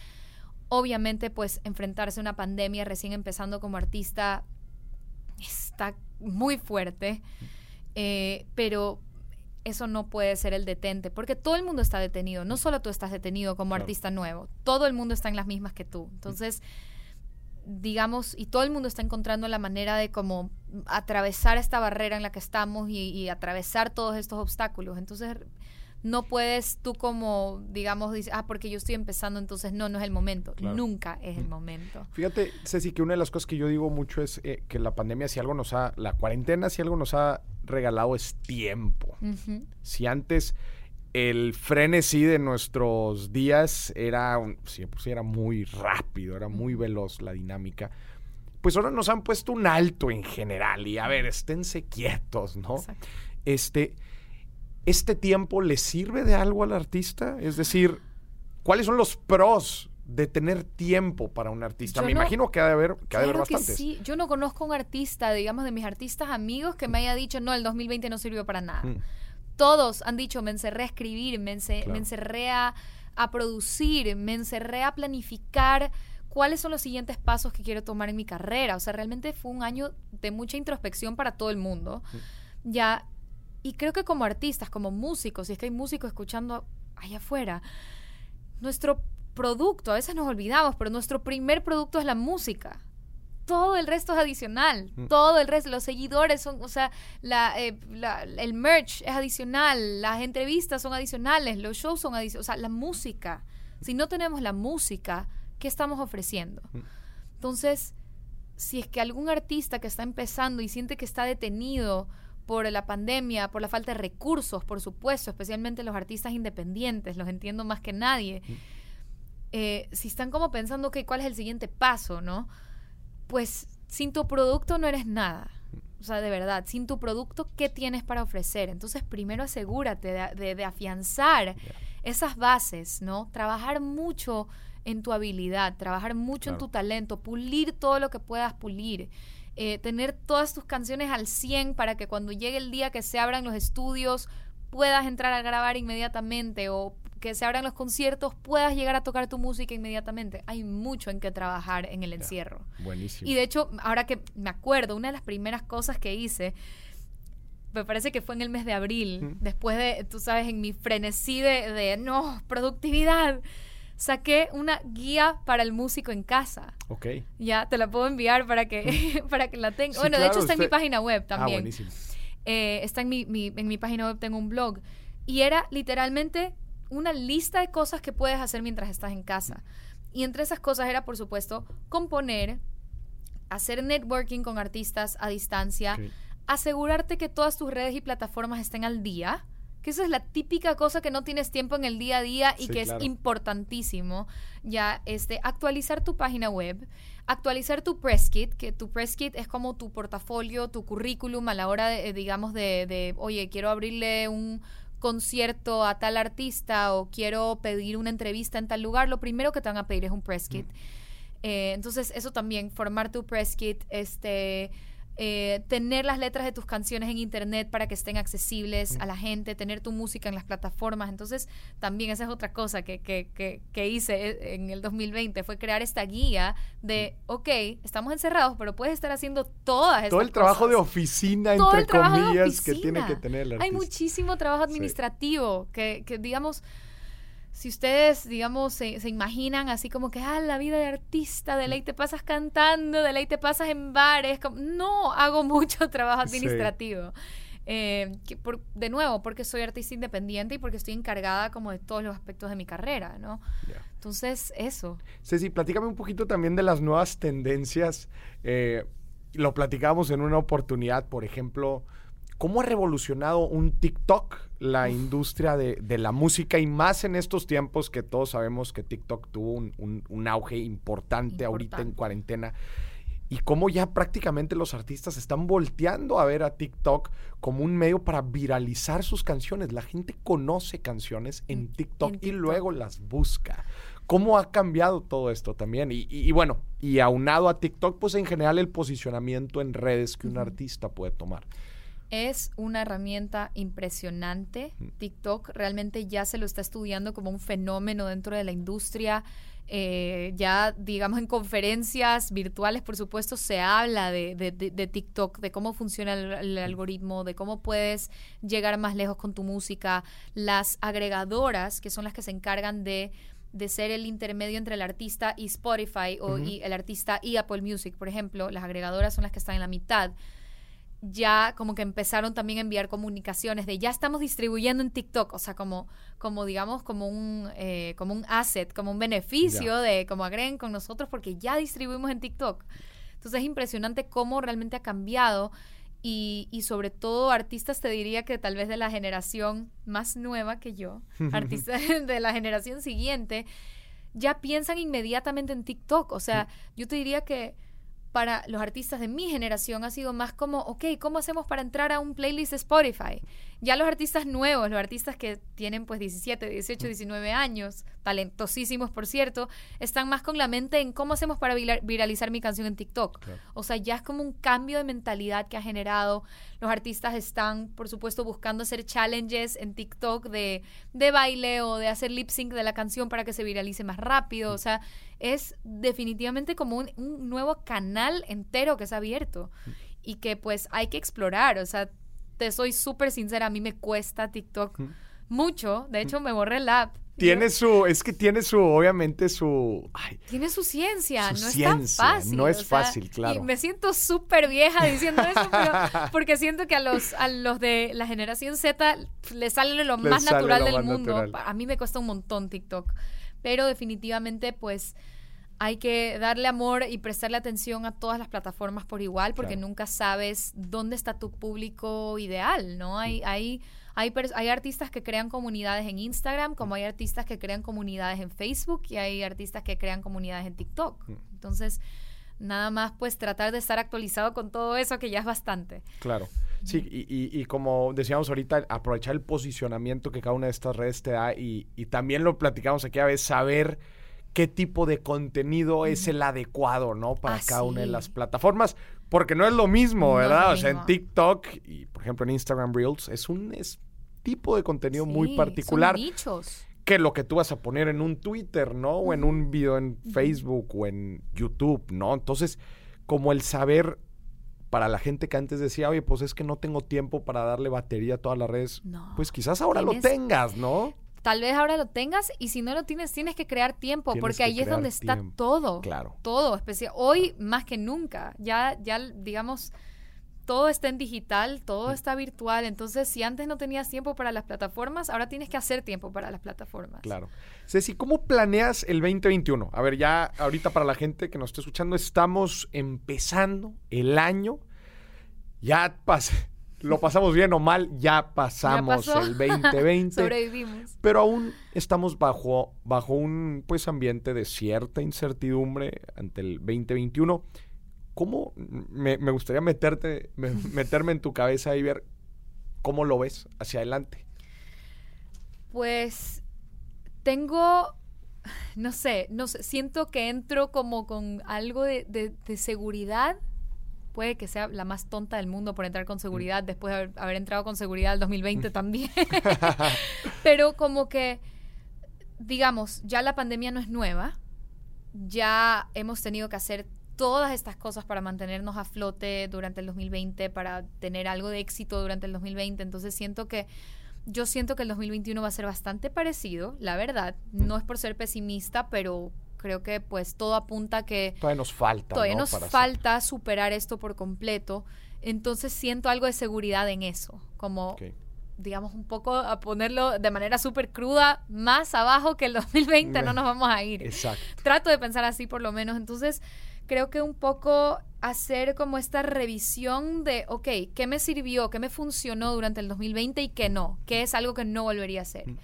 obviamente, pues enfrentarse a una pandemia recién empezando como artista está muy fuerte, eh, pero eso no puede ser el detente, porque todo el mundo está detenido, no solo tú estás detenido como artista nuevo, todo el mundo está en las mismas que tú. Entonces, digamos, y todo el mundo está encontrando la manera de como atravesar esta barrera en la que estamos y, atravesar todos estos obstáculos. Entonces, no puedes tú como, digamos, dices, ah, porque yo estoy empezando, entonces no, no es el momento. Nunca es el momento. Fíjate, Ceci, que una de las cosas que yo digo mucho es eh, que la pandemia, si algo nos ha, la cuarentena, si algo nos ha regalado es tiempo. Si antes el frenesí de nuestros días era, pues, era muy rápido, era muy veloz la dinámica. Pues ahora nos han puesto un alto en general y a ver, esténse quietos, ¿no? Este, ¿Este tiempo le sirve de algo al artista? Es decir, ¿cuáles son los pros de tener tiempo para un artista? Me imagino que ha de haber, que haber bastantes. sí, yo no conozco un artista, digamos, de mis artistas amigos que me haya dicho, no, el 2020 no sirvió para nada. Mm todos han dicho, me encerré a escribir, me, encerré a, producir, me encerré a planificar cuáles son los siguientes pasos que quiero tomar en mi carrera. O sea, realmente fue un año de mucha introspección para todo el mundo. Ya, y creo que como artistas, como músicos, si es que hay músicos escuchando allá afuera, nuestro producto, a veces nos olvidamos, pero nuestro primer producto es la música todo el resto es adicional. Mm. Todo el resto, los seguidores son, o sea, eh, el merch es adicional, las entrevistas son adicionales, los shows son adicionales, o sea, la música. Si no tenemos la música, ¿qué estamos ofreciendo? Mm. Entonces, si es que algún artista que está empezando y siente que está detenido por la pandemia, por la falta de recursos, por supuesto, especialmente los artistas independientes, los entiendo más que nadie. Mm. Eh, si están como pensando, que ¿cuál es el siguiente paso, no? Pues sin tu producto no eres nada. O sea, de verdad, sin tu producto, ¿qué tienes para ofrecer? Entonces, primero asegúrate de, afianzar esas bases, ¿no? Trabajar mucho en tu habilidad, trabajar mucho en tu talento, pulir todo lo que puedas pulir. Eh, tener todas tus canciones al 100 para que cuando llegue el día que se abran los estudios puedas entrar a grabar inmediatamente o que se abran los conciertos, puedas llegar a tocar tu música inmediatamente. Hay mucho en que trabajar en el encierro. buenísimo. Y de hecho, ahora que me acuerdo, una de las primeras cosas que hice, me parece que fue en el mes de abril, después de, tú sabes, en mi frenesí de, no, productividad saqué una guía para el músico en casa. Ok. Ya, te la puedo enviar para que, para que la tenga. bueno, de hecho está en mi página web ah, también. Ah, buenísimo. Eh, está en mi, en mi página web, tengo un blog. Y era literalmente una lista de cosas que puedes hacer mientras estás en casa. Y entre esas cosas era, por supuesto, componer, hacer networking con artistas a distancia, asegurarte que todas tus redes y plataformas estén al día, que esa es la típica cosa que no tienes tiempo en el día a día y que es importantísimo. Ya, este, actualizar tu página web, actualizar tu press kit, que tu press kit es como tu portafolio, tu currículum a la hora, de, digamos, de, de, oye, quiero abrirle un concierto a tal artista o quiero pedir una entrevista en tal lugar, lo primero que te van a pedir es un press kit. Eh, entonces, eso también, formar tu press kit, este eh, tener las letras de tus canciones en internet para que estén accesibles a la gente, tener tu música en las plataformas. Entonces, también esa es otra cosa que, que, que, hice eh, en el 2020, fue crear esta guía de, ok, estamos encerrados, pero puedes estar haciendo todas estas Todo el trabajo de oficina, entre comillas, que tiene que tener el Hay muchísimo trabajo administrativo que, que digamos si ustedes, digamos, se, imaginan así como que, ah, la vida de artista, de ley te pasas cantando, de ley te pasas en bares, como, no, hago mucho trabajo administrativo. Eh, por, de nuevo, porque soy artista independiente y porque estoy encargada como de todos los aspectos de mi carrera, ¿no? Entonces, eso. Ceci, platícame un poquito también de las nuevas tendencias. Eh, lo platicamos en una oportunidad, por ejemplo, ¿Cómo ha revolucionado un TikTok la industria de, la música y más en estos tiempos que todos sabemos que TikTok tuvo un, auge importante, ahorita en cuarentena? Y cómo ya prácticamente los artistas están volteando a ver a TikTok como un medio para viralizar sus canciones. La gente conoce canciones en TikTok, y luego las busca. ¿Cómo ha cambiado todo esto también? Y, bueno, y aunado a TikTok, pues en general el posicionamiento en redes que un artista puede tomar. Es una herramienta impresionante. Mm. TikTok realmente ya se lo está estudiando como un fenómeno dentro de la industria. Eh, ya, digamos, en conferencias virtuales, por supuesto, se habla de, de- de- de TikTok, de cómo funciona el, el algoritmo, de cómo puedes llegar más lejos con tu música. Las agregadoras, que son las que se encargan de, de ser el intermedio entre el artista y Spotify, o y el artista y Apple Music, por ejemplo, las agregadoras son las que están en la mitad ya como que empezaron también a enviar comunicaciones de ya estamos distribuyendo en TikTok, o sea, como, como digamos, como un, eh, como un asset, como un beneficio de como agreguen con nosotros porque ya distribuimos en TikTok. Entonces es impresionante cómo realmente ha cambiado y, y sobre todo artistas te diría que tal vez de la generación más nueva que yo, artistas de la generación siguiente, ya piensan inmediatamente en TikTok. O sea, yo te diría que para los artistas de mi generación ha sido más como, ok, ¿cómo hacemos para entrar a un playlist de Spotify? Ya los artistas nuevos, los artistas que tienen pues 17, 18, 19 años, talentosísimos por cierto, están más con la mente en cómo hacemos para vira- viralizar mi canción en TikTok. Claro. O sea, ya es como un cambio de mentalidad que ha generado. Los artistas están, por supuesto, buscando hacer challenges en TikTok de, de baile o de hacer lip sync de la canción para que se viralice más rápido. O sea, es definitivamente como un, un nuevo canal entero que se ha abierto y que pues hay que explorar. O sea, te soy súper sincera, a mí me cuesta TikTok mucho. De hecho, me borré el app. Tiene su, es que tiene su, obviamente su, ay, Tiene su ciencia, Su no es tan fácil. no es o sea, fácil, claro. Y me siento súper vieja diciendo eso, pero porque siento que a los, a los de la generación Z les sale lo Les más natural lo del más mundo. natural. A mí me cuesta un montón TikTok, pero definitivamente pues hay que darle amor y prestarle atención a todas las plataformas por igual, porque Claro. nunca sabes dónde está tu público ideal, ¿no? Hay, hay, hay, pers- hay artistas que crean comunidades en Instagram, como hay artistas que crean comunidades en Facebook y hay artistas que crean comunidades en TikTok. Entonces, nada más pues tratar de estar actualizado con todo eso, que ya es bastante. Claro. Sí, y, y- y como decíamos ahorita, aprovechar el posicionamiento que cada una de estas redes te da y, y también lo platicamos aquí a veces, saber qué tipo de contenido es el adecuado, ¿no? Para Ah, cada una de las plataformas. Porque no es lo mismo, No ¿verdad? o sea, en. TikTok y, por ejemplo, en Instagram Reels, es un es- tipo de contenido muy particular Son nichos. que lo que tú vas a poner en un Twitter, ¿no? O en un video en Facebook o en YouTube, ¿no? Entonces, como el saber para la gente que antes decía, oye, pues es que no tengo tiempo para darle batería a todas las redes, No. pues quizás ahora lo tengas, ¿no? Tal vez ahora lo tengas y si no lo tienes, tienes que crear tiempo, Tienes porque que ahí es donde está todo. Claro. Todo, especial. Hoy más que nunca. Ya, ya, digamos, todo está en digital, todo Mm. está virtual. Entonces, si antes no tenías tiempo para las plataformas, ahora tienes que hacer tiempo para las plataformas. Claro. Ceci, ¿cómo planeas el 2021? A ver, ya ahorita para la gente que nos está escuchando, estamos empezando el año. Ya lo pasamos bien o mal, ya pasamos el 2020. Sobrevivimos. pero aún estamos bajo, bajo un pues ambiente de cierta incertidumbre ante el 2021. ¿Cómo me, me gustaría meterte, me- meterme en tu cabeza y ver cómo lo ves hacia adelante? Pues tengo, no sé, no sé, siento que entro como con algo de, de- de seguridad. Puede que sea la más tonta del mundo por entrar con seguridad, después de haber, haber entrado con seguridad el 2020 también. Pero como que, digamos, ya la pandemia no es nueva, ya hemos tenido que hacer todas estas cosas para mantenernos a flote durante el 2020, para tener algo de éxito durante el 2020. Entonces siento que yo siento que el 2021 va a ser bastante parecido, la verdad. No es por ser pesimista, pero creo que pues todo apunta a que Todavía nos falta. todavía ¿no? nos Para falta superar esto por completo. Entonces siento algo de seguridad en eso, como digamos un poco a ponerlo de manera súper cruda, más abajo que el 2020 no nos vamos a ir Exacto. trato de pensar así por lo menos. Entonces, creo que un poco hacer como esta revisión de, ok, ¿qué me sirvió? ¿Qué me funcionó durante el 2020 y qué no? ¿Qué es algo que no volvería a hacer? Mm.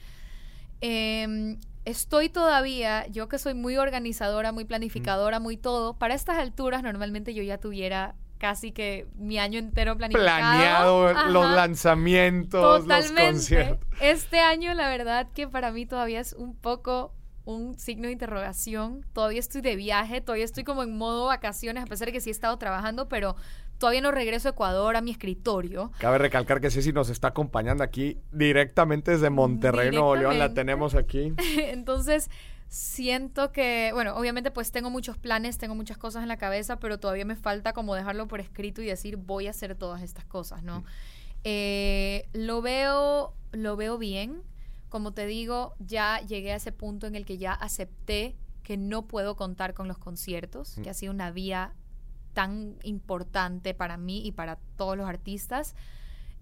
Eh, estoy todavía, yo que soy muy organizadora, muy planificadora, muy todo, para estas alturas normalmente yo ya tuviera casi que mi año entero planificado. Planeado los lanzamientos, los conciertos. Este año, la verdad que para mí todavía es un poco un signo de interrogación. Todavía estoy de viaje, todavía estoy como en modo vacaciones, a pesar de que sí he estado trabajando, pero todavía no regreso a Ecuador, a mi escritorio. Cabe recalcar que Ceci nos está acompañando aquí directamente desde Monterrey, Nuevo León. La tenemos aquí. Entonces, siento que, bueno, obviamente pues tengo muchos planes, tengo muchas cosas en la cabeza, pero todavía me falta como dejarlo por escrito y decir voy a hacer todas estas cosas, ¿no? Mm. Eh, lo veo, lo veo bien. Como te digo, ya llegué a ese punto en el que ya acepté que no puedo contar con los conciertos, mm. que ha sido una vía tan importante para mí y para todos los artistas.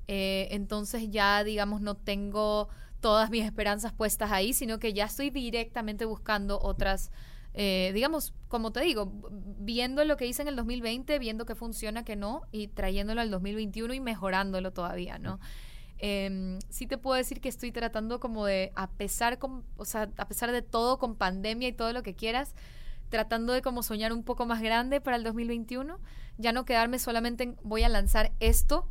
Eh, entonces ya, digamos, no tengo todas mis esperanzas puestas ahí, sino que ya estoy directamente buscando otras, eh, digamos, como te digo, viendo lo que hice en el 2020, viendo que funciona, que no, y trayéndolo al 2021 y mejorándolo todavía, ¿no? Eh, sí te puedo decir que estoy tratando como de, a pesar, con, o sea, a pesar de todo, con pandemia y todo lo que quieras, tratando de como soñar un poco más grande para el 2021, ya no quedarme solamente en voy a lanzar esto,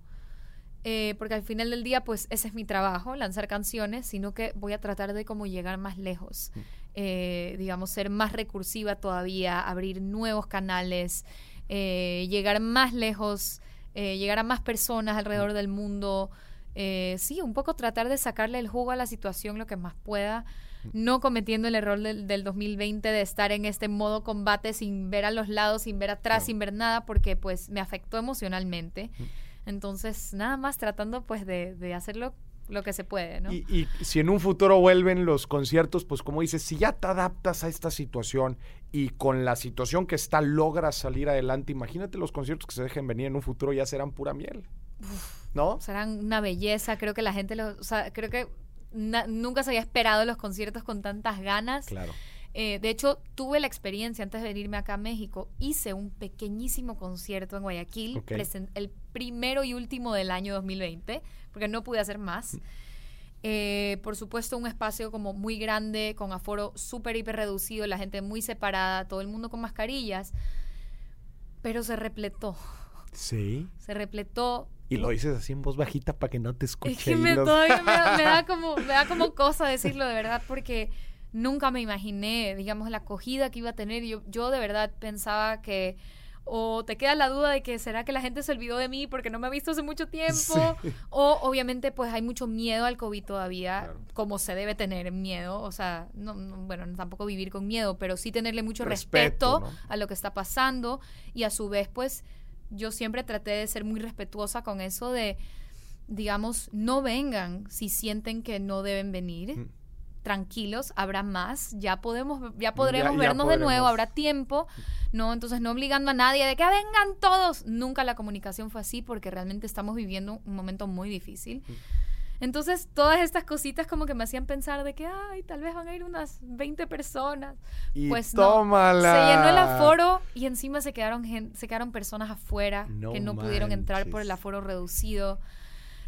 eh, porque al final del día, pues ese es mi trabajo, lanzar canciones, sino que voy a tratar de como llegar más lejos, mm. eh, digamos, ser más recursiva todavía, abrir nuevos canales, eh, llegar más lejos, llegar a más personas alrededor mm. del mundo. Sí, un poco tratar de sacarle el jugo a la situación lo que más pueda, mm. no cometiendo el error del, del 2020 de estar en este modo combate sin ver a los lados, sin ver atrás, sin ver nada, porque pues me afectó emocionalmente. Entonces, nada más tratando pues de, de hacerlo lo que se puede, ¿no? Y, y, si en un futuro vuelven los conciertos, pues como dices, si ya te adaptas a esta situación y con la situación que está logras salir adelante, imagínate los conciertos que se dejen venir en un futuro ya serán pura miel, ¿no? Serán una belleza, creo que la gente, lo, o sea, creo que nunca se había esperado los conciertos con tantas ganas. Claro. Eh, de hecho, tuve la experiencia antes de venirme acá a México, hice un pequeñísimo concierto en Guayaquil, el primero y último del año 2020, porque no pude hacer más. Mm. Eh, por supuesto, un espacio como muy grande, con aforo súper hiper reducido, la gente muy separada, todo el mundo con mascarillas, pero se repletó. Sí. Se repletó. Y lo dices así en voz bajita para que no te escuchen. Es que me, todavía me da, como, me da como cosa decirlo de verdad, porque nunca me imaginé, digamos, la acogida que iba a tener. Yo, yo de verdad pensaba que o te queda la duda de que será que la gente se olvidó de mí porque no me ha visto hace mucho tiempo, o obviamente pues hay mucho miedo al COVID todavía, como se debe tener miedo, o sea, no, bueno, tampoco vivir con miedo, pero sí tenerle mucho respeto, a lo que está pasando y a su vez pues yo siempre traté de ser muy respetuosa con eso de, digamos, no vengan si sienten que no deben venir tranquilos, habrá más, ya podemos, ya podremos vernos de nuevo, habrá tiempo, ¿no? Entonces no obligando a nadie de que vengan todos. Nunca la comunicación fue así porque realmente estamos viviendo un momento muy difícil. Entonces, todas estas cositas como que me hacían pensar de que, ay, tal vez van a ir unas 20 personas. Y pues tómala. no. Se llenó el aforo y encima se quedaron, se quedaron personas afuera que no pudieron entrar por el aforo reducido.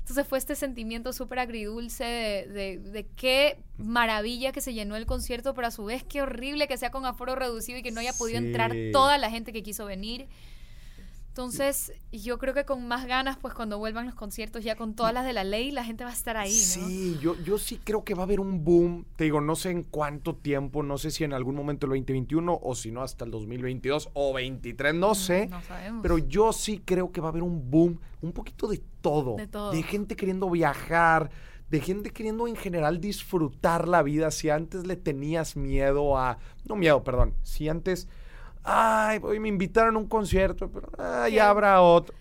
Entonces fue este sentimiento súper agridulce de, de, qué maravilla que se llenó el concierto, pero a su vez qué horrible que sea con aforo reducido y que no haya podido entrar toda la gente que quiso venir. Entonces, yo creo que con más ganas, pues cuando vuelvan los conciertos, ya con todas las de la ley, la gente va a estar ahí, ¿no? Sí, yo, yo sí creo que va a haber un boom. Te digo, no sé en cuánto tiempo, no sé si en algún momento el 2021 o si no hasta el 2022 o 23, no mm, sé. No sabemos. Pero yo sí creo que va a haber un boom, un poquito de todo. De todo. De gente queriendo viajar, de gente queriendo en general disfrutar la vida. Si antes le tenías miedo a. No miedo, perdón. Si antes ay, hoy me invitaron a un concierto, pero ya habrá otro.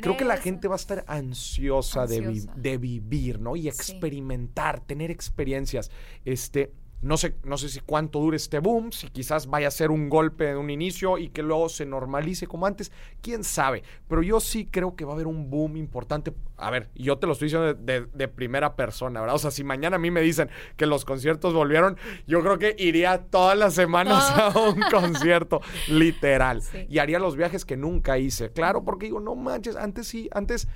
Creo que la gente va a estar ansiosa, De, de, vivir, ¿no? Y experimentar, tener experiencias. Este, no sé, no sé si cuánto dure este boom, si quizás vaya a ser un golpe de un inicio y que luego se normalice como antes, quién sabe. Pero yo sí creo que va a haber un boom importante. A ver, yo te lo estoy diciendo de, primera persona, ¿verdad? O sea, si mañana a mí me dicen que los conciertos volvieron, yo creo que iría todas las semanas a un concierto, literal. Y haría los viajes que nunca hice. Claro, porque digo, no manches, antes sí, antes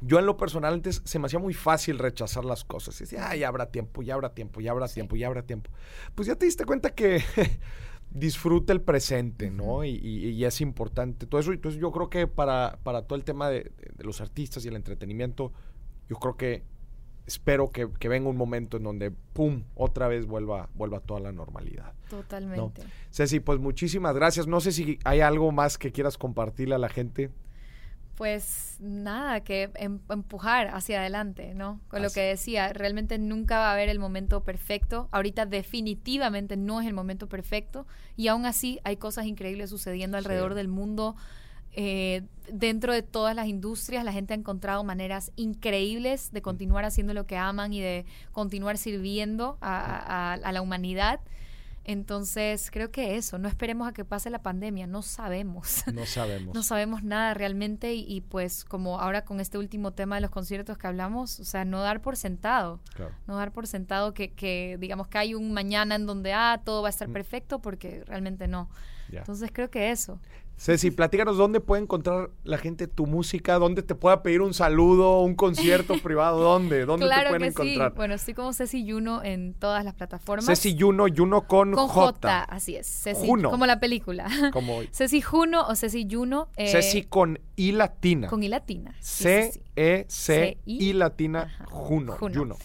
yo en lo personal antes se me hacía muy fácil rechazar las cosas. Y decía, ah, ya habrá tiempo, ya habrá tiempo, ya habrá tiempo, ya habrá tiempo. Pues ya te diste cuenta que disfruta el presente, ¿no? Y, es importante todo eso. Entonces yo creo que para, para todo el tema de, los artistas y el entretenimiento, yo creo que espero que, que venga un momento en donde, ¡pum!, otra vez vuelva, vuelva toda la normalidad. Totalmente. Ceci, pues muchísimas gracias. No sé si hay algo más que quieras compartirle a la gente. Pues nada, que em- empujar hacia adelante, ¿no? Con lo que decía, realmente nunca va a haber el momento perfecto. Ahorita definitivamente no es el momento perfecto y aún así hay cosas increíbles sucediendo alrededor Sí. del mundo. Eh, dentro de todas las industrias, la gente ha encontrado maneras increíbles de continuar haciendo lo que aman y de continuar sirviendo a, a- a la humanidad. Entonces, creo que eso, no esperemos a que pase la pandemia, no sabemos. No sabemos. No sabemos nada realmente y, y, pues como ahora con este último tema de los conciertos que hablamos, o sea, no dar por sentado, Claro. no dar por sentado que, que digamos que hay un mañana en donde, ah, todo va a estar Mm. perfecto porque realmente no. Ya. Entonces creo que eso. Ceci, platícanos dónde puede encontrar la gente tu música, dónde te pueda pedir un saludo, un concierto privado, dónde, dónde te claro pueden que encontrar. sí. Bueno, estoy como Ceci Yuno en todas las plataformas. Ceci Juno, Juno con, con J. J, así es. Ceci, Juno. como la película. Como Ceci Juno o Ceci Juno. eh, Ceci con I latina. con I latina. Sí, C. E C I latina. Juno. Juno.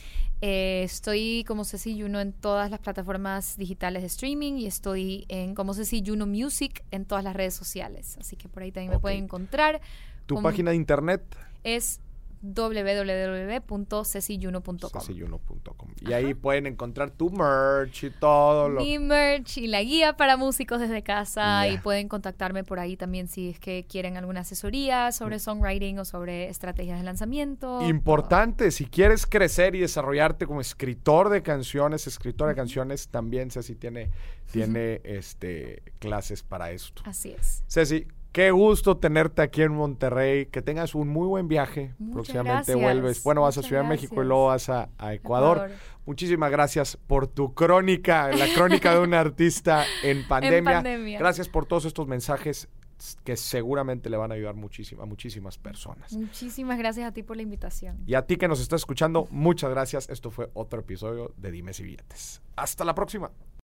Eh, estoy como Ceci Juno en todas las plataformas digitales de streaming y estoy en como Ceci Juno Music en todas las redes sociales. Así que por ahí también me pueden encontrar. Tu como- página de internet Es www.cecijuno.com. cecijuno.com. Y Ajá. ahí pueden encontrar tu merch y todo lo Mi merch y la guía para músicos desde casa y pueden contactarme por ahí también si es que quieren alguna asesoría sobre songwriting o sobre estrategias de lanzamiento. Importante, si quieres crecer y desarrollarte como escritor de canciones, escritora de canciones, también Ceci tiene, tiene este, clases para esto. Así es. Ceci, qué gusto tenerte aquí en Monterrey, que tengas un muy buen viaje. Muchas Próximamente gracias, vuelves, bueno, vas a Ciudad de México y luego vas a, a Ecuador. Ecuador. Muchísimas gracias por tu crónica, la crónica de un artista en pandemia. pandemia. Gracias por todos estos mensajes que seguramente le van a ayudar muchísimo, a muchísimas personas. Muchísimas gracias a ti por la invitación. Y a ti que nos estás escuchando, muchas gracias. Esto fue otro episodio de Dimes y Billetes. Hasta la próxima.